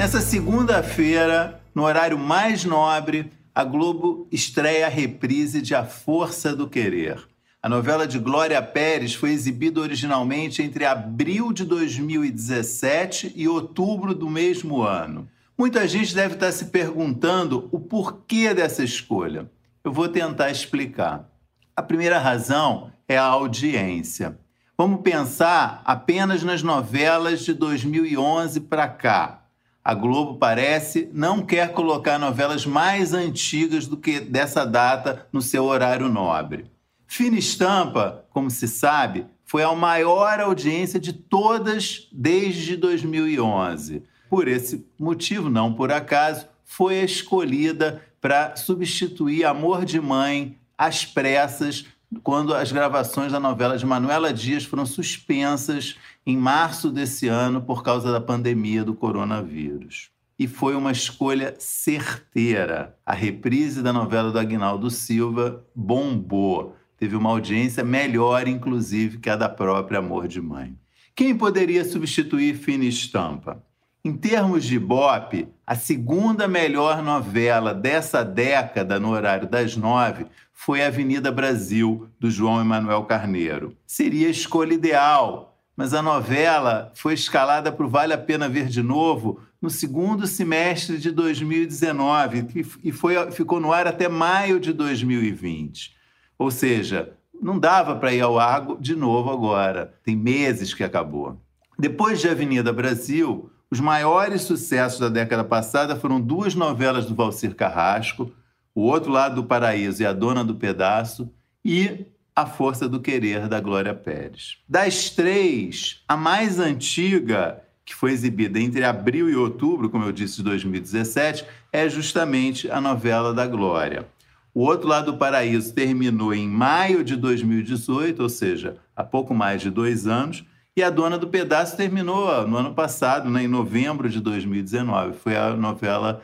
Nessa segunda-feira, no horário mais nobre, a Globo estreia a reprise de A Força do Querer. A novela de Glória Pérez foi exibida originalmente entre abril de 2017 e outubro do mesmo ano. Muita gente deve estar se perguntando o porquê dessa escolha. Eu vou tentar explicar. A primeira razão é a audiência. Vamos pensar apenas nas novelas de 2011 para cá. A Globo parece não quer colocar novelas mais antigas do que dessa data no seu horário nobre. Fina Estampa, como se sabe, foi a maior audiência de todas desde 2011. Por esse motivo, não por acaso, foi escolhida para substituir Amor de Mãe às pressas quando as gravações da novela de Manuela Dias foram suspensas em março desse ano por causa da pandemia do coronavírus. E foi uma escolha certeira. A reprise da novela do Agnaldo Silva bombou. Teve uma audiência melhor, inclusive, que a da própria Amor de Mãe. Quem poderia substituir Fina Estampa? Em termos de Ibope, a segunda melhor novela dessa década no horário das nove foi Avenida Brasil, do João Emanuel Carneiro. Seria a escolha ideal, mas a novela foi escalada para o Vale a Pena Ver de Novo no segundo semestre de 2019 e foi, ficou no ar até maio de 2020. Ou seja, não dava para ir ao ar de novo agora. Tem meses que acabou. Depois de Avenida Brasil, os maiores sucessos da década passada foram duas novelas do Valcir Carrasco, O Outro Lado do Paraíso e A Dona do Pedaço, e A Força do Querer, da Glória Pérez. Das três, a mais antiga, que foi exibida entre abril e outubro, como eu disse, de 2017, é justamente a novela da Glória. O Outro Lado do Paraíso terminou em maio de 2018, ou seja, há pouco mais de dois anos, e A Dona do Pedaço terminou no ano passado, né, em novembro de 2019. Foi a novela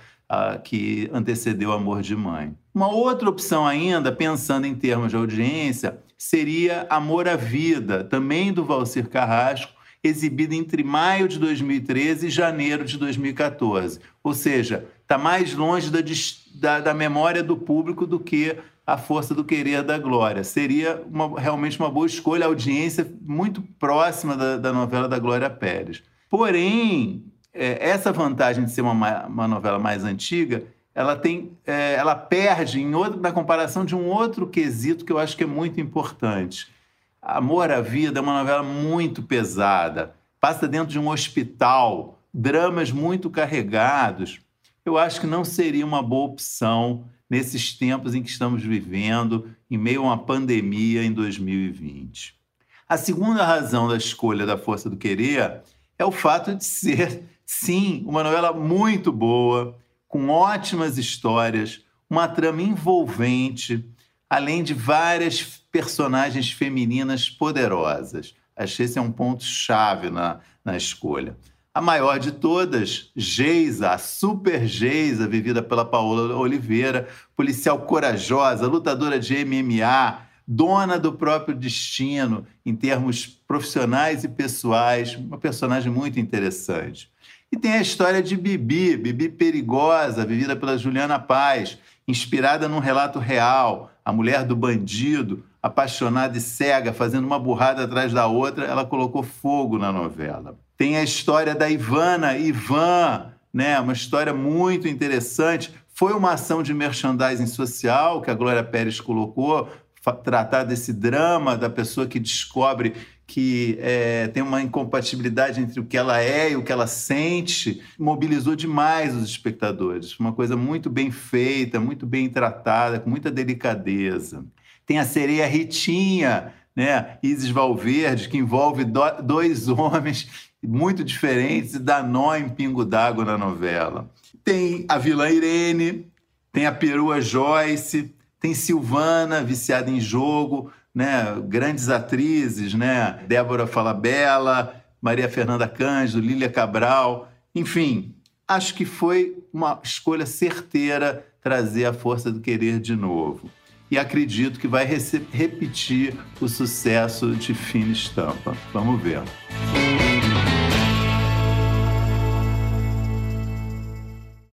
que antecedeu Amor de Mãe. Uma outra opção ainda, pensando em termos de audiência, seria Amor à Vida, também do Valcir Carrasco, exibida entre maio de 2013 e janeiro de 2014. Ou seja, está mais longe da, da, da memória do público do que a força do querer da Glória. Seria uma, realmente uma boa escolha, a audiência muito próxima da, da novela da Glória Pérez. Porém, é, essa vantagem de ser uma, uma novela mais antiga, ela tem, é, ela perde em outro, na comparação de um outro quesito que eu acho que é muito importante. Amor à Vida é uma novela muito pesada, passa dentro de um hospital, dramas muito carregados. Eu acho que não seria uma boa opção nesses tempos em que estamos vivendo, em meio a uma pandemia em 2020. A segunda razão da escolha da Força do Querer é o fato de ser, sim, uma novela muito boa, com ótimas histórias, uma trama envolvente, além de várias personagens femininas poderosas. Achei esse é um ponto chave na, na escolha. A maior de todas, Geisa, a super Geisa, vivida pela Paola Oliveira, policial corajosa, lutadora de MMA, dona do próprio destino em termos profissionais e pessoais, uma personagem muito interessante. E tem a história de Bibi, Bibi perigosa, vivida pela Juliana Paz, inspirada num relato real, a mulher do bandido, apaixonada e cega, fazendo uma burrada atrás da outra, ela colocou fogo na novela. Tem a história da Ivana, Ivan, né? Uma história muito interessante. Foi uma ação de merchandising social que a Glória Pérez colocou, tratar desse drama da pessoa que descobre que é, tem uma incompatibilidade entre o que ela é e o que ela sente, mobilizou demais os espectadores. Uma coisa muito bem feita, muito bem tratada, com muita delicadeza. Tem a sereia Ritinha, né? Isis Valverde, que envolve do, dois homens muito diferentes e dá nó em pingo d'água na novela. Tem a vilã Irene, tem a perua Joyce, tem Silvana, viciada em jogo, né? grandes atrizes, né? Débora Falabella, Maria Fernanda Cândido, Lília Cabral, enfim, acho que foi uma escolha certeira trazer a força do querer de novo. E acredito que vai repetir o sucesso de Fina Estampa. Vamos ver.